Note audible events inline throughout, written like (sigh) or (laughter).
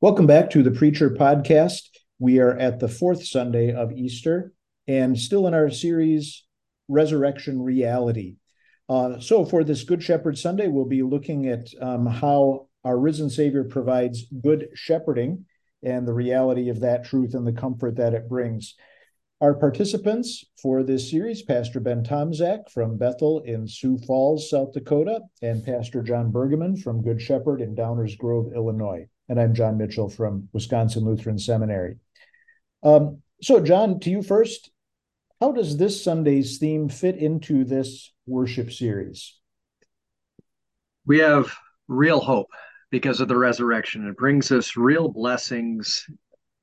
Welcome back to the Preacher Podcast. We are at the fourth Sunday of Easter and still in our series, Resurrection Reality. Uh, so, for this Good Shepherd Sunday, we'll be looking at um, how our risen Savior provides good shepherding and the reality of that truth and the comfort that it brings. Our participants for this series, Pastor Ben Tomzak from Bethel in Sioux Falls, South Dakota, and Pastor John Bergeman from Good Shepherd in Downers Grove, Illinois and I'm John Mitchell from Wisconsin Lutheran Seminary. Um, so, John, to you first, how does this Sunday's theme fit into this worship series? We have real hope because of the resurrection. It brings us real blessings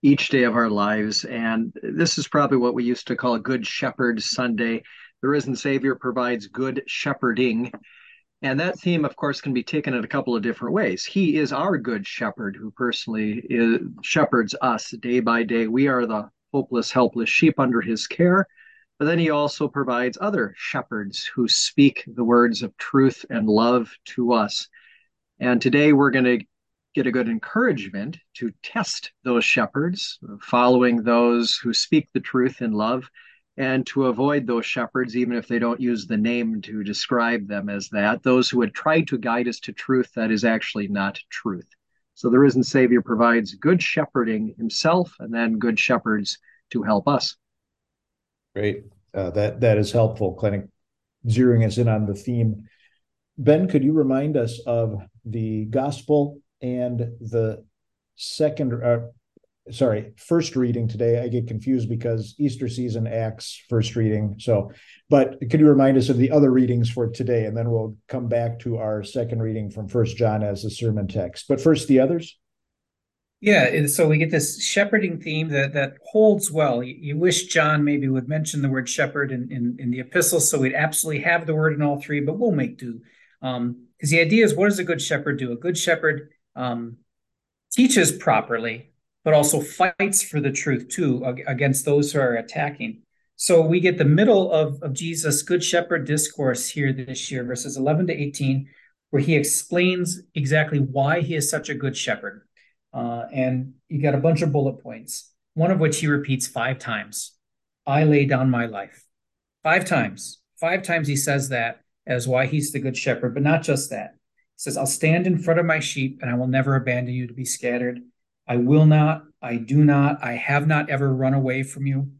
each day of our lives. And this is probably what we used to call Good Shepherd Sunday. The risen Savior provides good shepherding and that theme, of course, can be taken in a couple of different ways. He is our good shepherd who personally is, shepherds us day by day. We are the hopeless, helpless sheep under his care. But then he also provides other shepherds who speak the words of truth and love to us. And today we're going to get a good encouragement to test those shepherds, following those who speak the truth in love and to avoid those shepherds, even if they don't use the name to describe them as that, those who would try to guide us to truth that is actually not truth. So the risen Savior provides good shepherding himself and then good shepherds to help us. Great. Uh, that that is helpful, kind of zeroing us in on the theme. Ben, could you remind us of the gospel and the second, uh, sorry, first reading today. I get confused because Easter season acts first reading. So, but could you remind us of the other readings for today? And then we'll come back to our second reading from First John as a sermon text. But first, the others. Yeah, so we get this shepherding theme that that holds well. You, you wish John maybe would mention the word shepherd in, in, in the epistle, so we'd absolutely have the word in all three, but we'll make do. Because um, the idea is, what does a good shepherd do? A good shepherd um, teaches properly, but also fights for the truth too against those who are attacking. So we get the middle of, of Jesus' Good Shepherd discourse here this year, verses 11 to 18, where he explains exactly why he is such a good shepherd. Uh, and you got a bunch of bullet points, one of which he repeats five times I lay down my life. Five times. Five times he says that as why he's the good shepherd, but not just that. He says, I'll stand in front of my sheep and I will never abandon you to be scattered. I will not, I do not, I have not ever run away from you.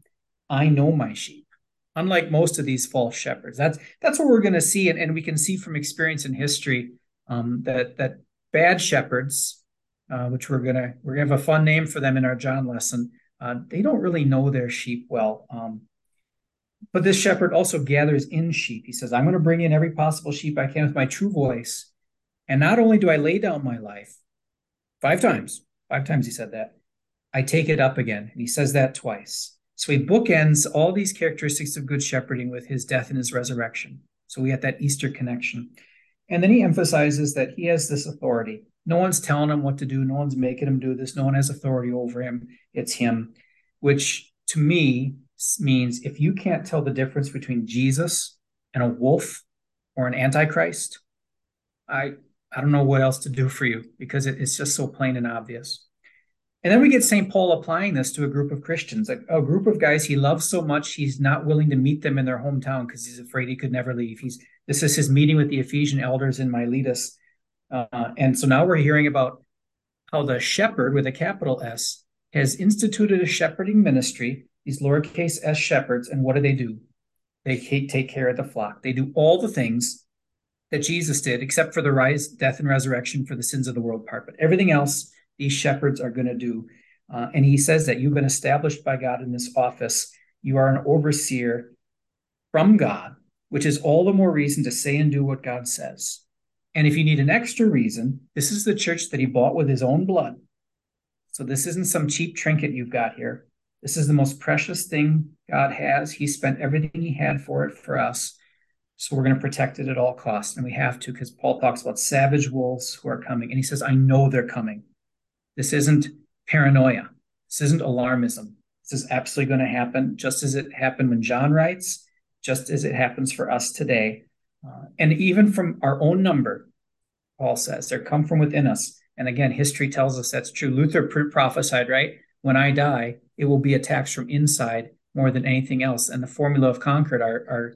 I know my sheep. Unlike most of these false shepherds, that's that's what we're going to see, and, and we can see from experience in history um, that that bad shepherds, uh, which we're gonna we're gonna have a fun name for them in our John lesson, uh, they don't really know their sheep well. Um, but this shepherd also gathers in sheep. He says, "I'm going to bring in every possible sheep I can with my true voice, and not only do I lay down my life five times, Five times he said that. I take it up again. And he says that twice. So he bookends all these characteristics of good shepherding with his death and his resurrection. So we have that Easter connection. And then he emphasizes that he has this authority. No one's telling him what to do. No one's making him do this. No one has authority over him. It's him, which to me means if you can't tell the difference between Jesus and a wolf or an antichrist, I I don't know what else to do for you because it, it's just so plain and obvious. And then we get St. Paul applying this to a group of Christians, a, a, group of guys he loves so much he's not willing to meet them in their hometown because he's afraid he could never leave. He's this is his meeting with the Ephesian elders in Miletus, uh, and so now we're hearing about how the shepherd with a capital S has instituted a shepherding ministry. These lowercase s shepherds, and what do they do? They take care of the flock. They do all the things that Jesus did, except for the rise, death, and resurrection for the sins of the world part. But everything else, these shepherds are going to do. Uh, and he says that you've been established by God in this office. You are an overseer from God, which is all the more reason to say and do what God says. And if you need an extra reason, this is the church that he bought with his own blood. So this isn't some cheap trinket you've got here. This is the most precious thing God has. He spent everything he had for it for us. So we're going to protect it at all costs. And we have to because Paul talks about savage wolves who are coming. And he says, I know they're coming. This isn't paranoia. This isn't alarmism. This is absolutely going to happen, just as it happened when John writes, just as it happens for us today. Uh, and even from our own number, Paul says, there come from within us And again, history tells us that's true. Luther prophesied, right? When I die, it will be attacks from inside more than anything else. And the formula of Concord, our, our,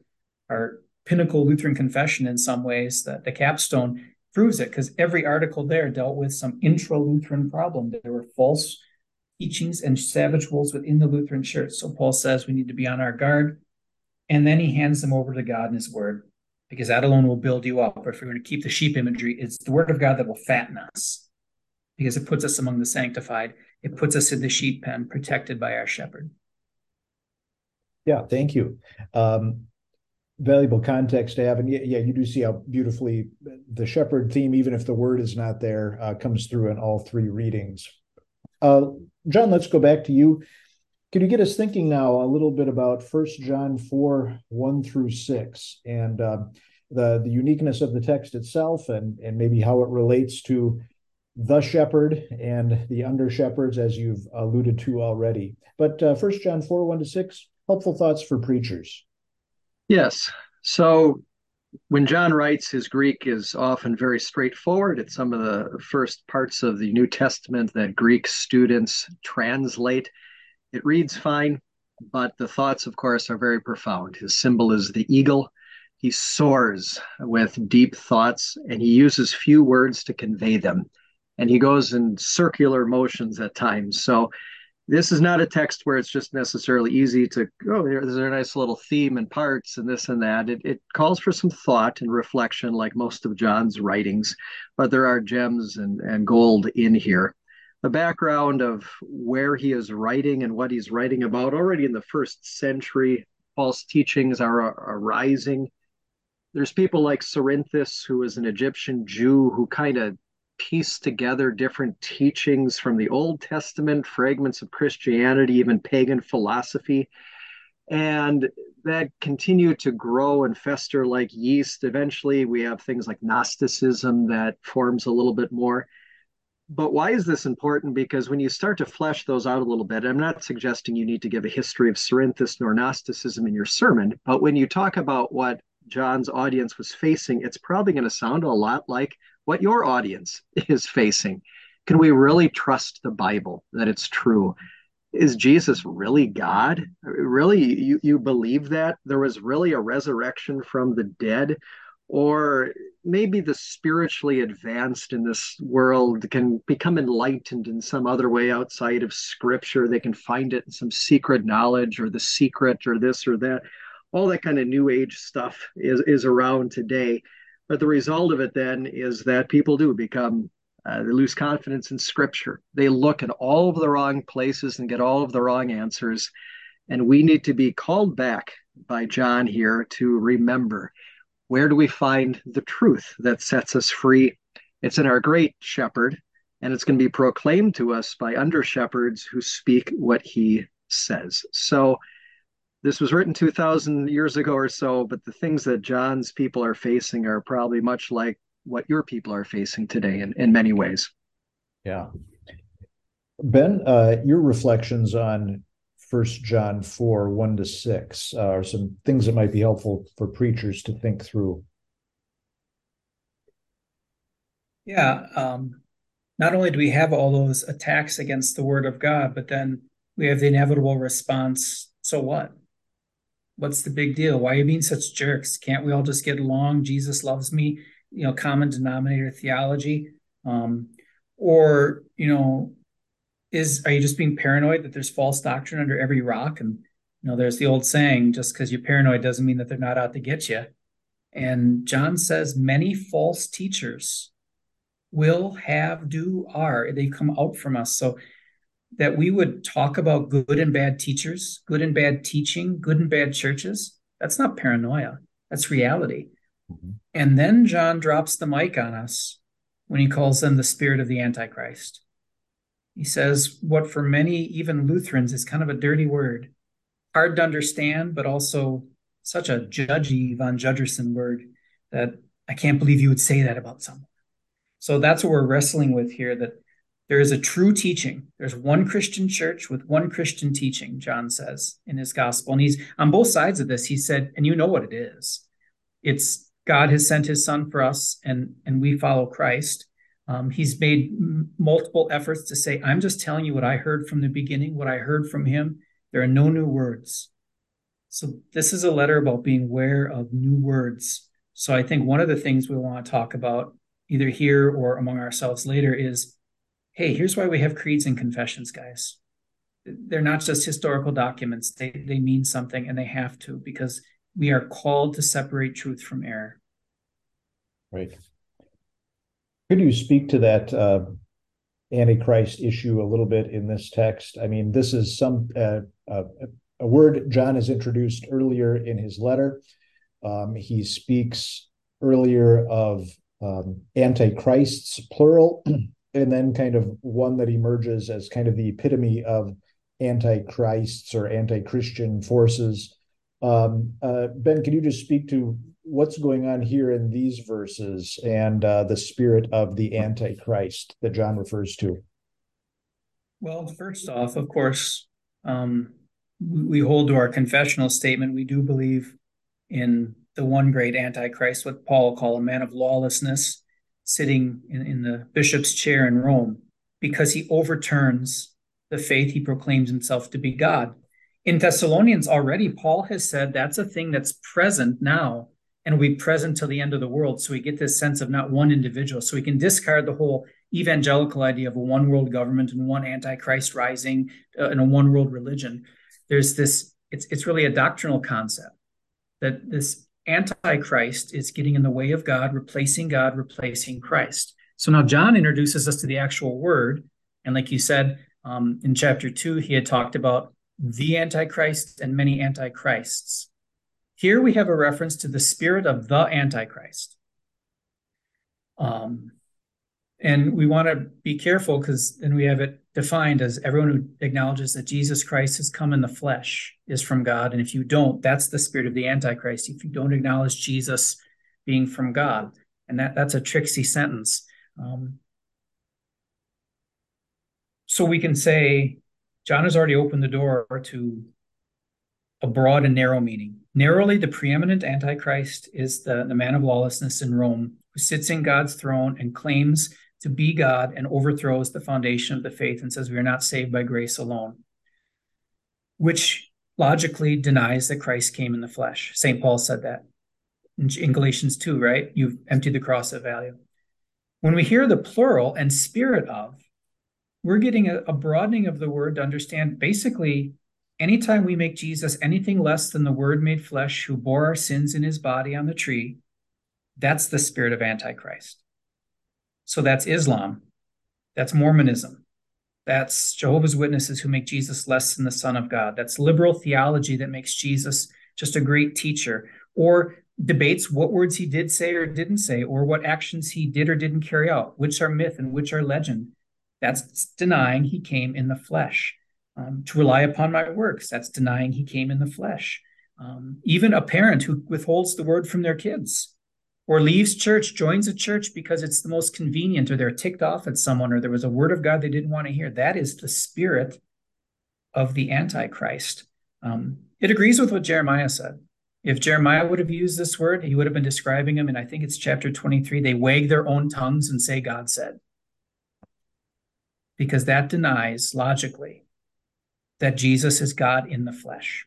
our pinnacle Lutheran confession in some ways, the, the capstone proves it because every article there dealt with some intra Lutheran problem. There were false teachings and savage wolves within the Lutheran church. So Paul says we need to be on our guard. And then he hands them over to God and his word because that alone will build you up. If we're going to keep the sheep imagery, it's the word of God that will fatten us because it puts us among the sanctified. It puts us in the sheep pen, protected by our shepherd. Yeah, thank you. Um, valuable context to have. And yeah, you do see how beautifully the shepherd theme, even if the word is not there, uh, comes through in all three readings. Uh, John, let's go back to you. Can you get us thinking now a little bit about First John 4, 1 through 6, and uh, the, the uniqueness of the text itself and, and maybe how it relates to the shepherd and the under shepherds, as you've alluded to already. But uh, First John 4, 1 to 6, helpful thoughts for preachers. Yes. So when John writes, his Greek is often very straightforward. It's some of the first parts of the New Testament that Greek students translate. It reads fine, but the thoughts, of course, are very profound. His symbol is the eagle. He soars with deep thoughts and he uses few words to convey them. And he goes in circular motions at times. So this is not a text where it's just necessarily easy to oh there's a nice little theme and parts and this and that. It, it calls for some thought and reflection like most of john's writings but there are gems and, and gold in here. The background of where he is writing and what he's writing about already in the first century false teachings are arising there's people like cerinthus who is an egyptian jew who kind of piece together different teachings from the Old Testament, fragments of Christianity, even pagan philosophy. And that continued to grow and fester like yeast. Eventually, we have things like Gnosticism that forms a little bit more. But why is this important? Because when you start to flesh those out a little bit, I'm not suggesting you need to give a history of Cerinthus nor Gnosticism in your sermon, but when you talk about what John's audience was facing, it's probably going to sound a lot like what your audience (laughs) is facing. Can we really trust the Bible that it's true? Is Jesus really God? Really, you, you believe that there was really a resurrection from the dead? Or maybe the spiritually advanced in this world can become enlightened in some other way outside of scripture. They can find it in some secret knowledge or the secret or this or that. All that kind of new age stuff is, is around today but the result of it then is that people do become, uh, they lose confidence in scripture. They look at all of the wrong places and get all of the wrong answers. And we need to be called back by John here to remember where do we find the truth that sets us free? It's in our great shepherd, and it's going to be proclaimed to us by under shepherds who speak what he says. So, this was written 2000 years ago or so but the things that john's people are facing are probably much like what your people are facing today in, in many ways. Yeah. Ben uh, your reflections on first john 4 1 to 6 uh, are some things that might be helpful for preachers to think through. Yeah um, not only do we have all those attacks against the word of god but then we have the inevitable response so what what's the big deal? Why are you being such jerks? Can't we all just get along? Jesus loves me, you know, common denominator theology. Um, or, you know, is are you just being paranoid that there's false doctrine under every rock? And you know, there's the old saying, just because you're paranoid doesn't mean that they're not out to get you. And John says many false teachers will have, do, are. They come out from us. So that we would talk about good and bad teachers, good and bad teaching, good and bad churches. That's not paranoia, that's reality. Mm-hmm. And then John drops the mic on us when he calls them the spirit of the Antichrist. He says what for many, even Lutherans, is kind of a dirty word, hard to understand, but also such a judgy von Judgerson word that I can't believe you would say that about someone. So that's what we're wrestling with here that there is a true teaching. There's one Christian church with one Christian teaching, John says in his gospel. And he's on both sides of this. He said, and you know what it is. It's God has sent his son for us and, and we follow Christ. Um, he's made m- multiple efforts to say, I'm just telling you what I heard from the beginning, what I heard from him. There are no new words. So, this is a letter about being aware of new words. So, I think one of the things we want to talk about, either here or among ourselves later, is hey, here's why we have creeds and confessions, guys. They're not just historical documents, they, they mean something and they have to because we are called to separate truth from error. Right. Could you speak to that uh, Antichrist issue a little bit in this text? I mean, this is some uh, uh, a word John has introduced earlier in his letter. Um, he speaks earlier of um, antichrists, plural, (clears throat) and then kind of one that emerges as kind of the epitome of antichrists or anti-Christian forces. Um, uh, ben, can you just speak to what's going on here in these verses and uh, the spirit of the antichrist that John refers to? Well, first off, of course, um, we hold to our confessional statement. We do believe in the one great antichrist, what Paul called a man of lawlessness, sitting in, in the bishop's chair in Rome, because he overturns the faith he proclaims himself to be God. In Thessalonians already, Paul has said that's a thing that's present now and will be present till the end of the world. So we get this sense of not one individual. So we can discard the whole evangelical idea of a one world government and one antichrist rising uh, and a one world religion. There's this, it's, it's really a doctrinal concept that this antichrist is getting in the way of God, replacing God, replacing Christ. So now John introduces us to the actual word. And like you said, um, in chapter two, he had talked about the Antichrist and many Antichrists. Here we have a reference to the spirit of the Antichrist. Um, and we want to be careful because then we have it defined as everyone who acknowledges that Jesus Christ has come in the flesh is from God. And if you don't, that's the spirit of the Antichrist. If you don't acknowledge Jesus being from God, and that, that's a tricksy sentence. Um, so we can say John has already opened the door to a broad and narrow meaning. Narrowly, the preeminent Antichrist is the, the man of lawlessness in Rome who sits in God's throne and claims to be God and overthrows the foundation of the faith and says we are not saved by grace alone, which logically denies that Christ came in the flesh. St. Paul said that in Galatians 2, right? You've emptied the cross of value. When we hear the plural and spirit of, we're getting a, a broadening of the word to understand basically anytime we make Jesus anything less than the word made flesh who bore our sins in his body on the tree, that's the spirit of Antichrist. So that's Islam, that's Mormonism, that's Jehovah's Witnesses who make Jesus less than the Son of God, that's liberal theology that makes Jesus just a great teacher, or debates what words he did say or didn't say, or what actions he did or didn't carry out, which are myth and which are legend. That's denying he came in the flesh. Um, to rely upon my works, that's denying he came in the flesh. Um, even a parent who withholds the word from their kids or leaves church, joins a church because it's the most convenient, or they're ticked off at someone, or there was a word of God they didn't want to hear. That is the spirit of the Antichrist. Um, it agrees with what Jeremiah said. If Jeremiah would have used this word, he would have been describing him. and I think it's chapter 23. They wag their own tongues and say, God said because that denies logically that Jesus is God in the flesh.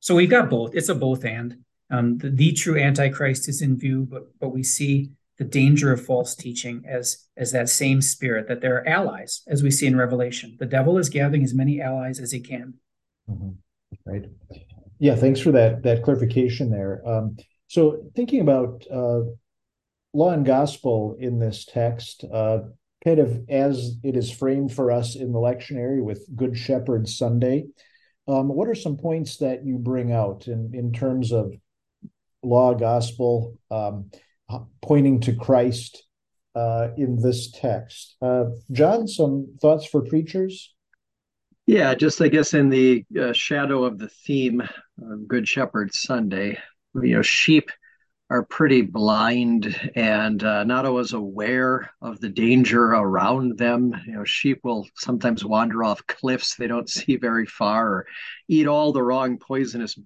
So we've got both. It's a both and. Um, the, the true Antichrist is in view, but but we see the danger of false teaching as as that same spirit that there are allies, as we see in Revelation. The devil is gathering as many allies as he can. Mm-hmm. Right. Yeah. Thanks for that that clarification there. Um, so thinking about uh, law and gospel in this text, uh, kind of as it is framed for us in the lectionary with Good Shepherd Sunday. Um, what are some points that you bring out in, in terms of law, gospel, um, pointing to Christ uh, in this text? Uh, John, some thoughts for preachers? Yeah, just I guess in the uh, shadow of the theme of Good Shepherd Sunday, you know, sheep are pretty blind and uh, not always aware of the danger around them. You know, sheep will sometimes wander off cliffs they don't (laughs) see very far or eat all the wrong poisonous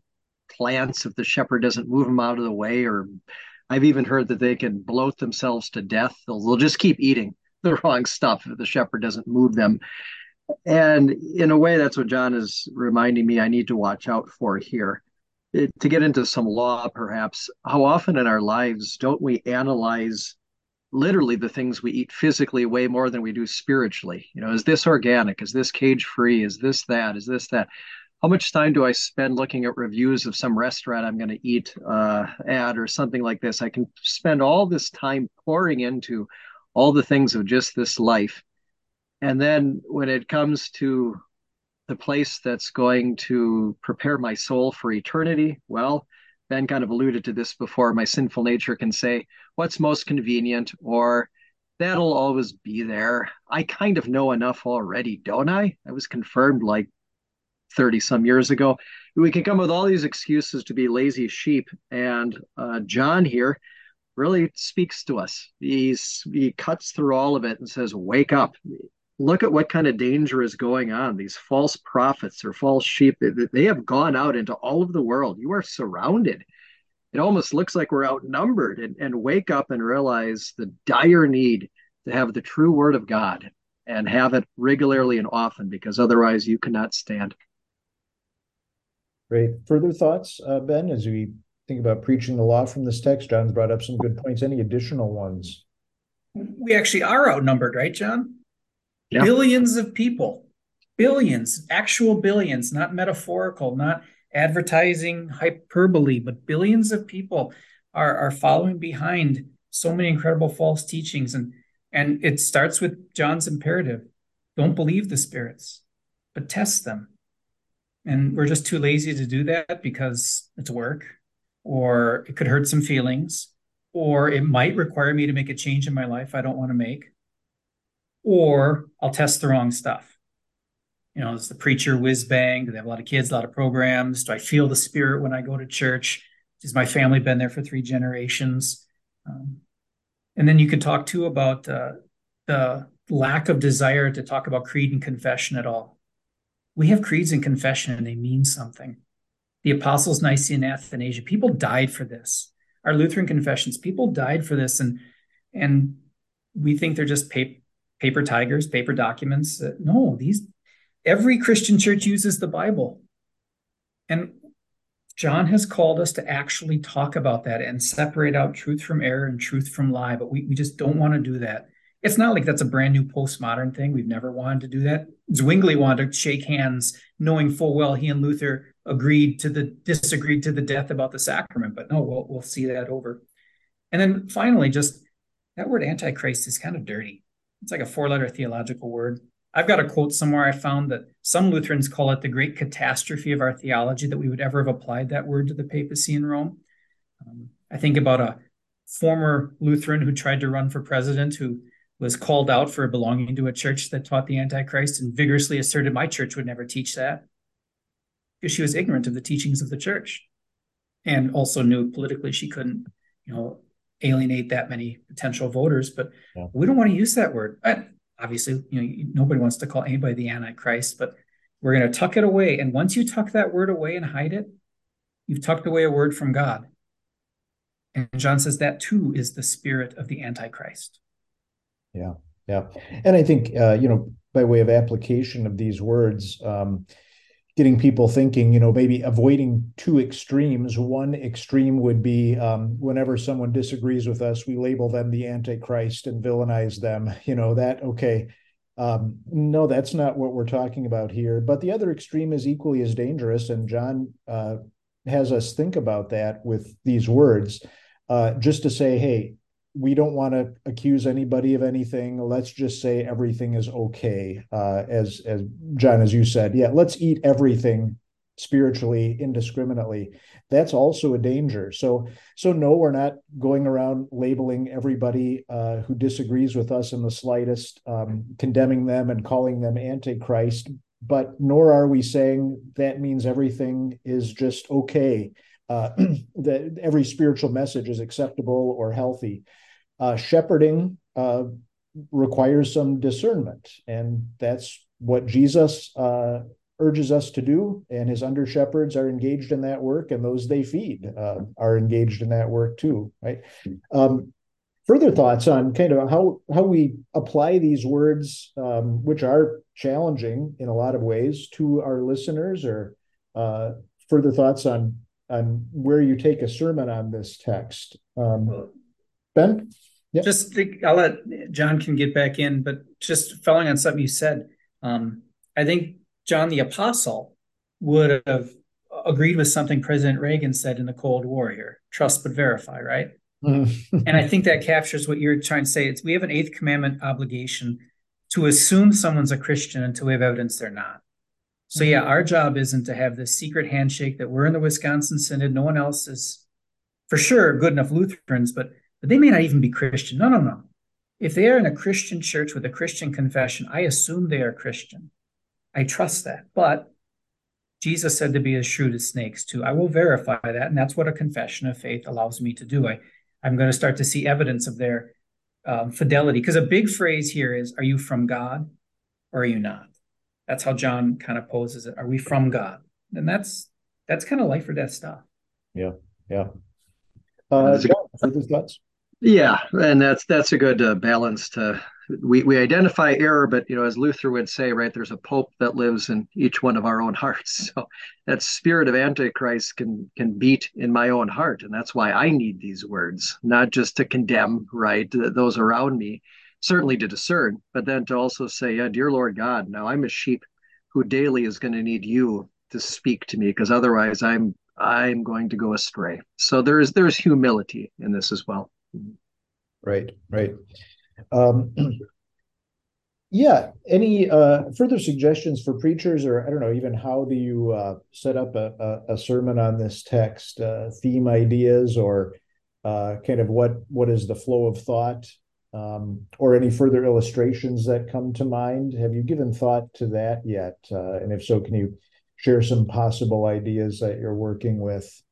plants if the shepherd doesn't move them out of the way or I've even heard that they can bloat themselves to death. They'll, they'll just keep eating (laughs) the wrong stuff if the shepherd doesn't move them. And in a way, that's what John is reminding me I need to watch out for here. It, to get into some law, perhaps, how often in our lives don't we analyze literally the things we eat physically way more than we do spiritually? You know, is this organic? Is this cage free? Is this that? Is this that? How much time do I spend looking at reviews of some restaurant I'm going to eat uh, at or something like this? I can spend all this time pouring into all the things of just this life. And then when it comes to the place that's going to prepare my soul for eternity, well, Ben kind of alluded to this before. My sinful nature can say, what's most convenient? Or that'll always be there. I kind of know enough already, don't I? I was confirmed like 30 some years ago. We can come with all these excuses to be lazy sheep. And uh, John here really speaks to us. He's, he cuts through all of it and says, Wake up. Look at what kind of danger is going on. These false prophets or false sheep, they have gone out into all of the world. You are surrounded. It almost looks like we're outnumbered. And, and wake up and realize the dire need to have the true word of God and have it regularly and often because otherwise you cannot stand. Great. Further thoughts, uh, Ben, as we think about preaching the law from this text? John's brought up some good points. Any additional ones? We actually are outnumbered, right, John? Yeah. Billions of people, billions, actual billions, not metaphorical, not advertising hyperbole, but billions of people are, are following behind so many incredible false teachings. And, and it starts with John's imperative don't believe the spirits, but test them and we're just too lazy to do that because it's work or it could hurt some feelings or it might require me to make a change in my life I don't want to make or I'll test the wrong stuff. You know, is the preacher whiz bang? Do they have a lot of kids, a lot of programs? Do I feel the spirit when I go to church? Has my family been there for three generations? Um, and then you can talk too about uh, the lack of desire to talk about creed and confession at all we have creeds and confession and they mean something. The Apostles' Nicene Athanasian, people died for this. Our Lutheran confessions, people died for this, and and we think they're just paper, paper tigers, paper documents. No, these every Christian church uses the Bible, and John has called us to actually talk about that and separate out truth from error and truth from lie, but we, we just don't want to do that it's not like that's a brand new postmodern thing. We've never wanted to do that. Zwingli wanted to shake hands, knowing full well he and Luther agreed to the disagreed to the death about the sacrament. But no, we'll we'll see that over. And then finally, just that word antichrist is kind of dirty. It's like a four-letter theological word. I've got a quote somewhere I found that some Lutherans call it the great catastrophe of our theology that we would ever have applied that word to the papacy in Rome. Um, I think about a former Lutheran who tried to run for president who was called out for belonging to a church that taught the Antichrist and vigorously asserted my church would never teach that because she was ignorant of the teachings of the church and also knew politically she couldn't, you know, alienate that many potential voters. But yeah. we don't want to use that word. obviously, you know, nobody wants to call anybody the Antichrist, but we're going to tuck it away. And once you tuck that word away and hide it, you've tucked away a word from God. And John says that too is the spirit of the Antichrist. Yeah, yeah, and I think uh, you know by way of application of these words, um, getting people thinking, you know, maybe avoiding two extremes. One extreme would be um, whenever someone disagrees with us, we label them the Antichrist and villainize them. (laughs) You know that okay. Um, no, that's not what we're talking about here. But the other extreme is equally as dangerous, and John uh, has us think about that with these words, uh, just to say, hey, we don't want to accuse anybody of anything. Let's just say everything is okay. Uh, as as John, as you said, yeah, let's eat everything spiritually indiscriminately. That's also a danger. So so no, we're not going around labeling everybody uh, who disagrees with us in the slightest, um, condemning them and calling them antichrist. But nor are we saying that means everything is just okay. Uh, (clears throat) that every spiritual message is acceptable or healthy. Uh, shepherding uh, requires some discernment, and that's what Jesus uh, urges us to do, and his under shepherds are engaged in that work, and those they feed uh, are engaged in that work too, right? Um, further thoughts on kind of how how we apply these words, um, which are challenging in a lot of ways, to our listeners, or uh, further thoughts on on where you take a sermon on this text, um, Ben. Yep. Just think, I'll let John can get back in, but just following on something you said, um, I think John the Apostle would have agreed with something President Reagan said in the Cold War here trust but verify, right? and I think that captures what you're trying to say. It's we have an eighth commandment obligation to assume someone's a Christian until we have evidence they're not. So yeah, our job isn't to have this secret handshake that we're in the Wisconsin Synod. No one else is for sure good enough Lutherans, but, but they may not even be Christian. No, no, no. If they are in a Christian church with a Christian confession, I assume they are Christian. I trust that. But Jesus said to be as shrewd as snakes too. I will verify that, and that's what a confession of faith allows me to do. I, I'm going to start to see evidence of their um, fidelity. Because a big phrase here is, "Are you from God, or are you not?" That's how John kind of poses it. Are we from God? And that's that's kind of life or death stuff. Yeah, yeah. Uh, John, thoughts? Yeah, and that's that's a good uh, balance to we we identify error, but you know, as Luther would say, right, there's a pope that lives in each one of our own (laughs) hearts. So that spirit of antichrist can can beat in my own heart, and that's why I need these words, not just to condemn, right, those around me, certainly to discern, but then to also say, yeah, dear Lord God, now I'm a sheep who daily is going to need you to speak to me, because otherwise I'm I'm going to go astray. So there is there's humility in this as well. Right, right. Um, (clears throat) yeah, any uh, further suggestions for preachers, or I don't know, even how do you uh, set up a, a, sermon on this text? Uh, theme ideas, or uh, kind of what what is the flow of thought, um, or any further illustrations that come to mind? Have you given thought to that yet? Uh, and if so, can you share some possible ideas that you're working with?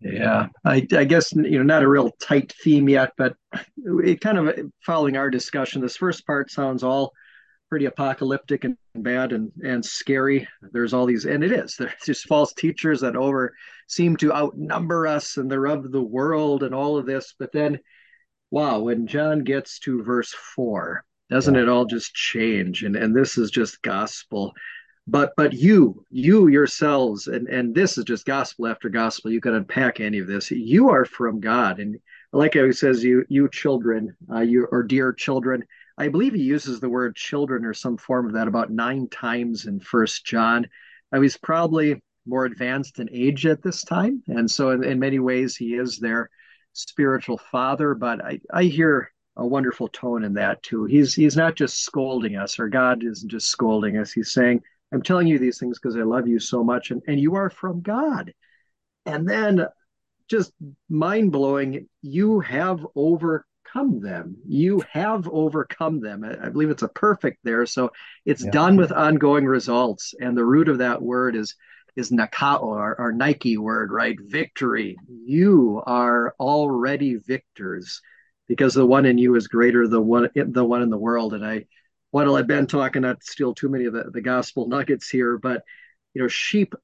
Yeah, I, I, guess you know not a real tight theme yet, but it kind of following our discussion. This first part sounds all pretty apocalyptic and bad and and scary. There's all these, and it is. There's just false teachers that over seem to outnumber us, and they're of the world and all of this. But then, wow, when John gets to verse four, doesn't yeah. it all just change? And and this is just gospel but but you you yourselves and and this is just gospel after gospel. You can unpack any of this. You are from god. And like he says you you children uh, you or dear children i believe he uses the word children or some form of that about nine times in first john. I was probably more advanced in age at this time. And so in, in many ways he is their spiritual father. But i i hear a wonderful tone in that too. He's he's not just scolding us or god isn't just scolding us. He's saying I'm telling you these things because I love you so much, and, and you are from God. And then just mind blowing, you have overcome them. You have overcome them. I, I believe it's a perfect there. So it's yeah. done with ongoing results. And the root of that word is is nikao, our, our Nike word, right? Victory. You are already victors because the one in you is greater than one the one in the world. And I while I've been talking, not steal too many of the, the gospel nuggets here, but you know, sheep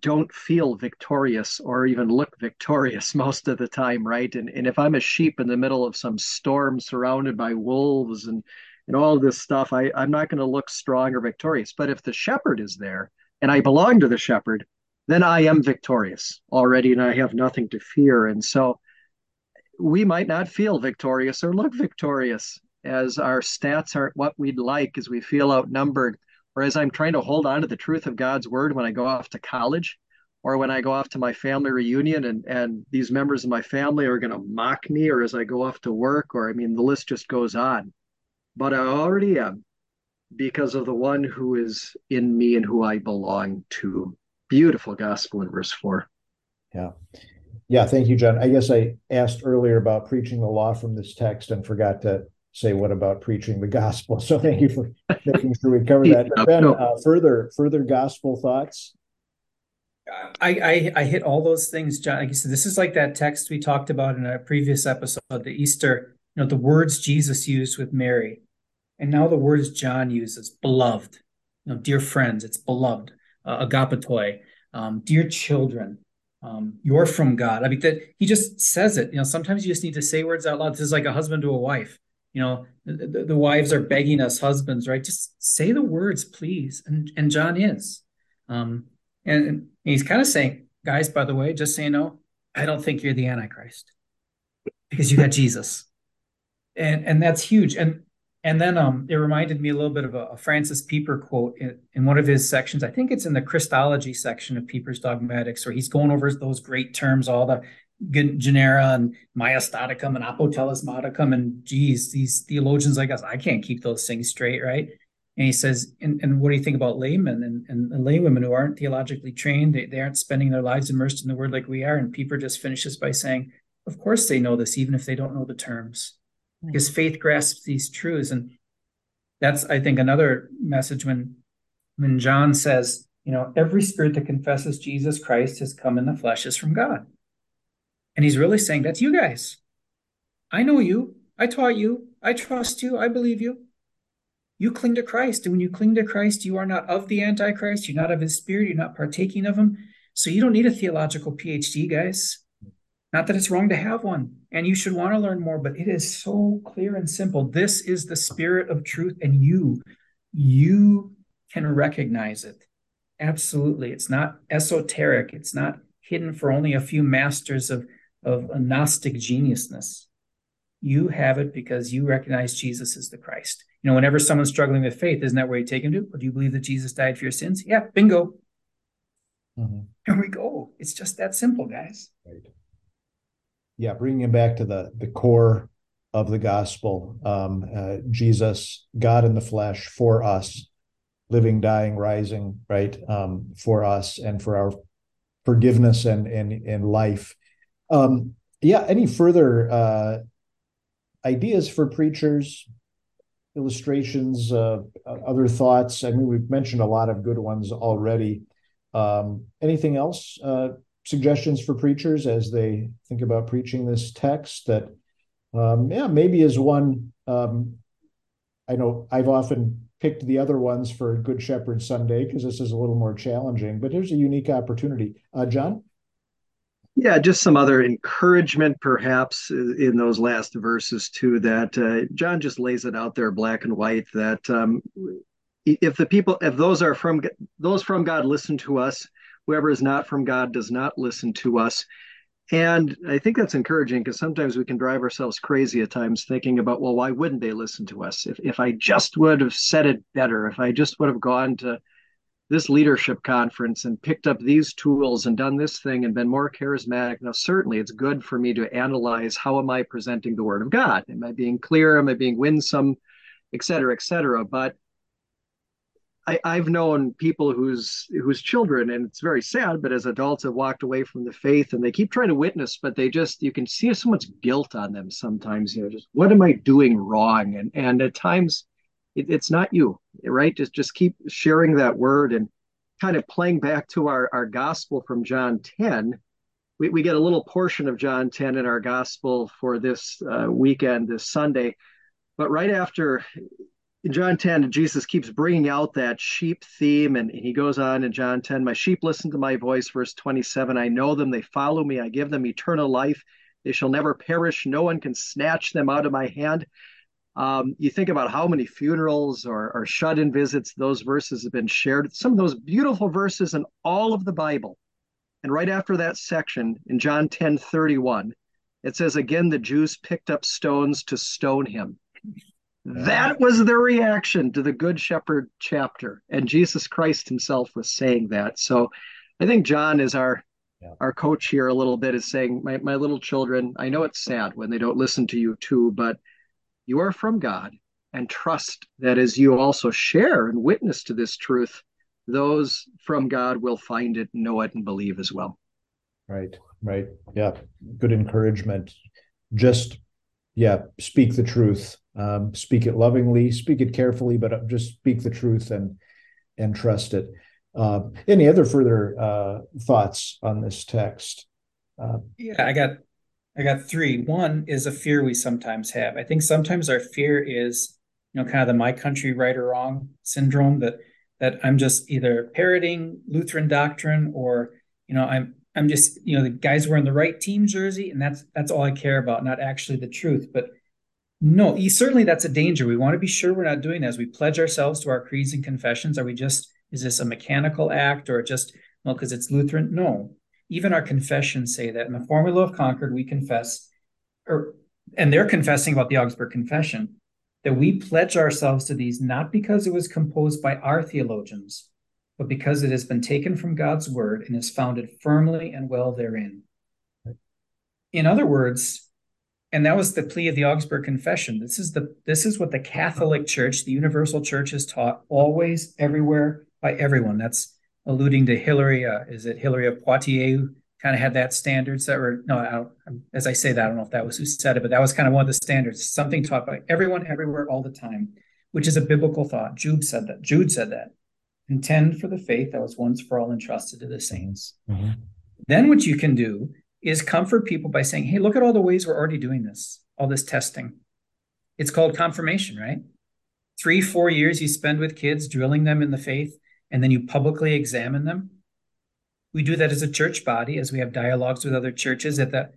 don't feel victorious or even look victorious (laughs) most of the time, right? And and if I'm a sheep in the middle of some storm surrounded by wolves and and all this stuff, I, I'm not going to look strong or victorious. But if the shepherd is there and I belong to the shepherd, then I am victorious already and I have nothing to fear. And so we might not feel victorious or look victorious as our stats aren't what we'd like, as we feel outnumbered, or as I'm trying to hold on to the truth of God's word when I go off to college, or when I go off to my family reunion and, and these members of my family are going to mock me, or as I go off to work, or I mean, the list just goes on. But I already am because of the one who is in me and who I belong to. Beautiful gospel in verse four. Yeah. Yeah, thank you, John. I guess I asked earlier about preaching the law from this text and forgot to say what about preaching the gospel. (laughs) So thank you for making sure we cover that. Ben, uh, further further gospel thoughts. I, I, I hit all those things, John. Like I said, this is like that text we talked about in a previous episode, the Easter. You know, the words Jesus used with Mary, and now the words John uses, beloved. You know, dear friends, it's beloved. uh, agapetoi, um, dear children, um, you're from God. I mean, that he just says it. You know, sometimes you just need to say words out loud. This is like a husband to a wife. You know, the, the, wives are begging us husbands, right? Just say the words, please. And and John is, um, and, and he's kind of saying, guys, by the way, just you know, I don't think you're the Antichrist because you got Jesus, and and that's huge. And and then um, it reminded me a little bit of a, a Francis Pieper quote in, in, one of his sections. I think it's in the Christology section of Pieper's Dogmatics, where he's going over those great terms, all the genera and maiestaticum and apotelesmaticum. And geez, these theologians like us, I can't keep those things straight, right? And he says, and, and what do you think about laymen and, and, and laywomen who aren't theologically trained? They, they aren't spending their lives immersed in the word like we are. And Pieper just finishes by saying, of course they know this, even if they don't know the terms because faith grasps these truths and that's i think another message when when john says you know every spirit that confesses jesus christ has come in the flesh is from god and he's really saying that's you guys. I know you. I taught you. I trust you. I believe you. You cling to christ. And when you cling to christ you are not of the antichrist. You're not of his spirit. You're not partaking of him. So you don't need a theological phd guys. Not that it's wrong to have one, and you should want to learn more, but it is so clear and simple. This is the spirit of truth, and you, you can recognize it. Absolutely. It's not esoteric. It's not hidden for only a few masters of, of a Gnostic geniusness. You have it because you recognize Jesus is the Christ. You know, whenever someone's struggling with faith, isn't that where you take them to? Or do you believe that Jesus died for your sins? Yeah, bingo. Mm-hmm. Here we go. It's just that simple, guys. Right yeah, bringing it back to the the core of the gospel, um, uh, Jesus, God in the flesh for us, living, dying, rising, right, um, for us and for our forgiveness and and and life. Um, yeah, any further uh, ideas for preachers, illustrations, uh, other thoughts? I mean, we've mentioned a lot of good ones already. Um, anything else uh, suggestions for preachers as they think about preaching this text that um, yeah maybe is one um, i know i've often picked the other ones for good shepherd sunday because this is a little more challenging but here's a unique opportunity uh, john yeah just some other encouragement perhaps in those last verses too that uh, john just lays it out there black and white that um, if the people if those are from those from god listen to us whoever is not from God does not listen to us. And I think that's encouraging because sometimes we can drive ourselves crazy at times thinking about, well, why wouldn't they listen to us? If, if I just would have said it better, if I just would have gone to this leadership conference and picked up these tools and done this thing and been more charismatic. Now, certainly it's good for me to analyze how am I presenting the word of God? Am I being clear? Am I being winsome? Et cetera, et cetera. But I, have known people whose whose children, and it's very sad, but as adults have walked away from the faith and they keep trying to witness, but they just you can see so much guilt on them sometimes. You know, just what am I doing wrong? And and at times, it, it's not you, right? Just just keep sharing that word and kind of playing back to our our gospel from John ten. We, we get a little portion of John 10 in our gospel for this uh, weekend, this Sunday. But right after John 10, Jesus keeps bringing out that sheep theme, and he goes on in John 10, My sheep listen to my voice, verse 27. I know them, they follow me, I give them eternal life. They shall never perish, no one can snatch them out of my hand. Um, you think about how many funerals or, or shut in visits those verses have been shared, some of those beautiful verses in all of the Bible. And right after that section in John 10 31, it says, Again, the Jews picked up stones to stone him. That was their reaction to the Good Shepherd chapter. And Jesus Christ himself was saying that. So I think John is our our coach here a little bit is saying, my, my little children, I know it's sad when they don't listen to you too, but you are from God and trust that as you also share and witness to this truth, those from God will find it, know it, and believe as well. Right, right. Yeah. Good encouragement. Just, yeah, speak the truth um, speak it lovingly, speak it carefully, but just speak the truth and and trust it. Uh, any other further uh, thoughts on this text? Uh, yeah, I got I got three. One is a fear we sometimes have. I think sometimes our fear is, you know, kind of the "my country right or wrong" syndrome that that I'm just either parroting Lutheran doctrine or, you know, I'm I'm just, you know, the guys wearing the right team jersey, and that's that's all I care about, not actually the truth. But no, certainly that's a danger. We want to be sure we're not doing as we pledge ourselves to our creeds and confessions. Are we just is this a mechanical act or just well because it's Lutheran? No, even our confessions say that in the formula of Concord, we confess, or and they're confessing about the Augsburg Confession that we pledge ourselves to these not because it was composed by our theologians, but because it has been taken from God's word and is founded firmly and well therein. In other words, and that was the plea of the Augsburg Confession. This is the this is what the Catholic Church, the universal church, has taught always, everywhere, by everyone. That's alluding to Hilary. Uh, is it Hilary of Poitiers? Who kind of had that standards that were no I as i say that i don't know if that was who said it but that was kind of one of the standards something taught by everyone everywhere all the time which is a biblical thought jude said that jude said that contend for the faith that was once for all entrusted to the saints mm-hmm. then what you can do is comfort people by saying hey look at all the ways we're already doing this all this testing it's called confirmation right three four years you spend with kids drilling them in the faith and then you publicly examine them we do that as a church body as we have dialogues with other churches at the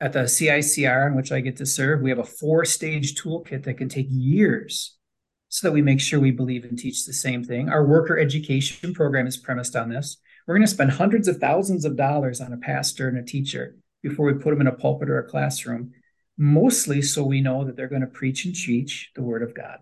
at the CICR in which I get to serve. We have a four stage toolkit that can take years so that we make sure we believe and teach the same thing. Our worker education program is premised on this. We're going to spend hundreds of thousands of dollars on a pastor and a teacher before we put them in a pulpit or a classroom, mostly so we know that they're going to preach and teach the word of God.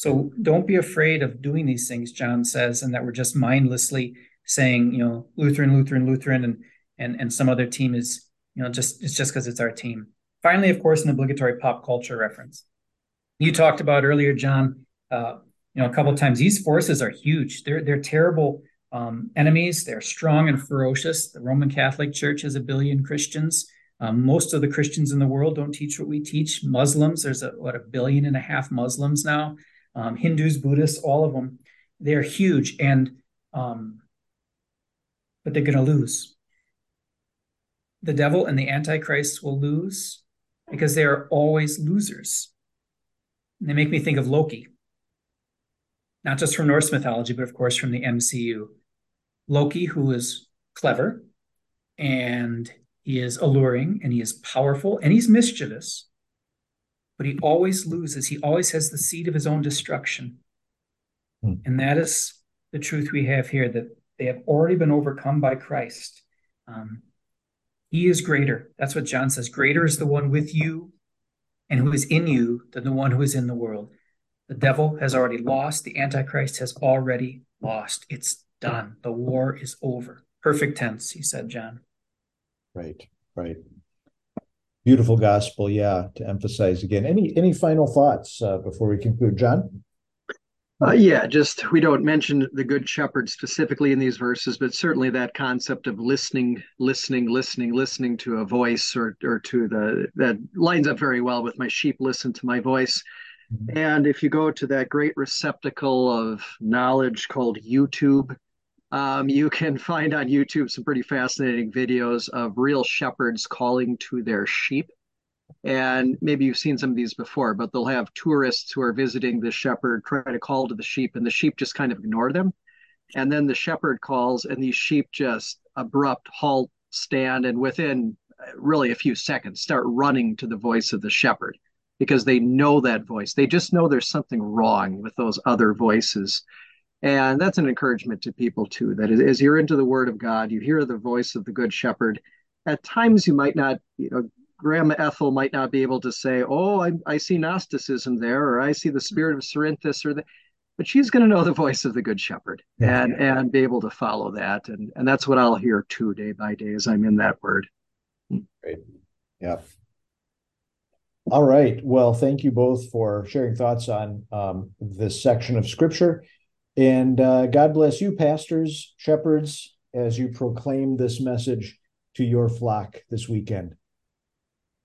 So don't be afraid of doing these things, John says, and that we're just mindlessly saying, you know, Lutheran, Lutheran, Lutheran, and and and some other team is, you know, just it's just because it's our team. Finally, of course, an obligatory pop culture reference. You talked about earlier, John. Uh, you know, a couple of times. These forces are huge. They're they're terrible um, enemies. They're strong and ferocious. The Roman Catholic Church has a billion Christians. Um, most of the Christians in the world don't teach what we teach. Muslims, there's a what a billion and a half Muslims now. Um, Hindus, Buddhists, all of them, they're huge. And um, but they're going to lose. The devil and the Antichrist will lose because they are always losers. And they make me think of Loki, not just from Norse mythology, but of course from the MCU. Loki, who is clever and he is alluring and he is powerful and he's mischievous, but he always loses. He always has the seed of his own destruction. Hmm. And that is the truth we have here that they have already been overcome by Christ. Um, he is greater. That's what John says. Greater is the one with you and who is in you than the one who is in the world. The devil has already lost. The Antichrist has already lost. It's done. The war is over. Perfect tense, he said, John. Right, right. Beautiful gospel, yeah, to emphasize again. Any any final thoughts uh, before we conclude, John? Uh, yeah, just we don't mention the good shepherd specifically in these verses, but certainly that concept of listening, listening, listening, listening to a voice or or to the that lines up very well with my sheep listen to my voice. Mm-hmm. And if you go to that great receptacle of knowledge called YouTube, um, you can find on YouTube some pretty fascinating videos of real shepherds calling to their sheep and maybe you've seen some of these before, but they'll have tourists who are visiting the shepherd try to call to the sheep, and the sheep just kind of ignore them. And then the shepherd calls, and these sheep just abrupt halt, stand, and within uh, really a few seconds start running to the voice of the shepherd because they know that voice. They just know there's something wrong with those other voices. And that's an encouragement to people too, that as you're into the word of God, you hear the voice of the good shepherd. At times you might not, you know, Grandma Ethel might not be able to say, "Oh, I, I see Gnosticism there," or "I see the spirit of Cerinthus," or the, but she's going to know the voice of the Good Shepherd yeah. and and be able to follow that, and and that's what I'll hear too, day by day, as I'm in that Word. Great. Yeah. All right. Well, thank you both for sharing thoughts on um, this section of Scripture, and uh, God bless you, pastors, shepherds, as you proclaim this message to your flock this weekend.